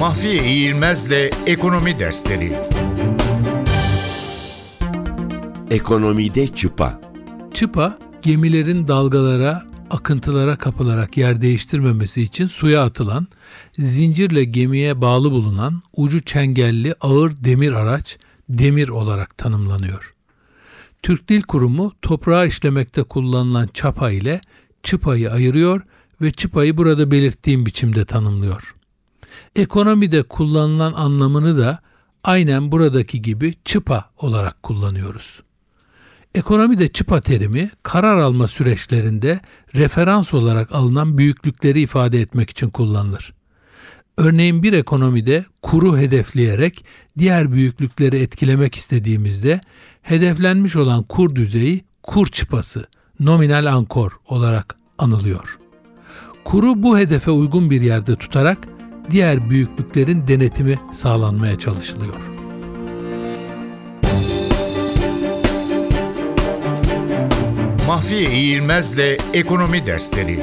Mahfiye İğilmez'le Ekonomi Dersleri Ekonomide çıpa. Çıpa, gemilerin dalgalara, akıntılara kapılarak yer değiştirmemesi için suya atılan, zincirle gemiye bağlı bulunan ucu çengelli ağır demir araç demir olarak tanımlanıyor. Türk Dil Kurumu toprağı işlemekte kullanılan çapa ile çıpayı ayırıyor ve çıpayı burada belirttiğim biçimde tanımlıyor. Ekonomide kullanılan anlamını da aynen buradaki gibi çıpa olarak kullanıyoruz. Ekonomide çıpa terimi karar alma süreçlerinde referans olarak alınan büyüklükleri ifade etmek için kullanılır. Örneğin bir ekonomide kuru hedefleyerek diğer büyüklükleri etkilemek istediğimizde hedeflenmiş olan kur düzeyi kur çıpası, nominal ankor olarak anılıyor. Kuru bu hedefe uygun bir yerde tutarak diğer büyüklüklerin denetimi sağlanmaya çalışılıyor. Mahfiye İğilmez'le Ekonomi Dersleri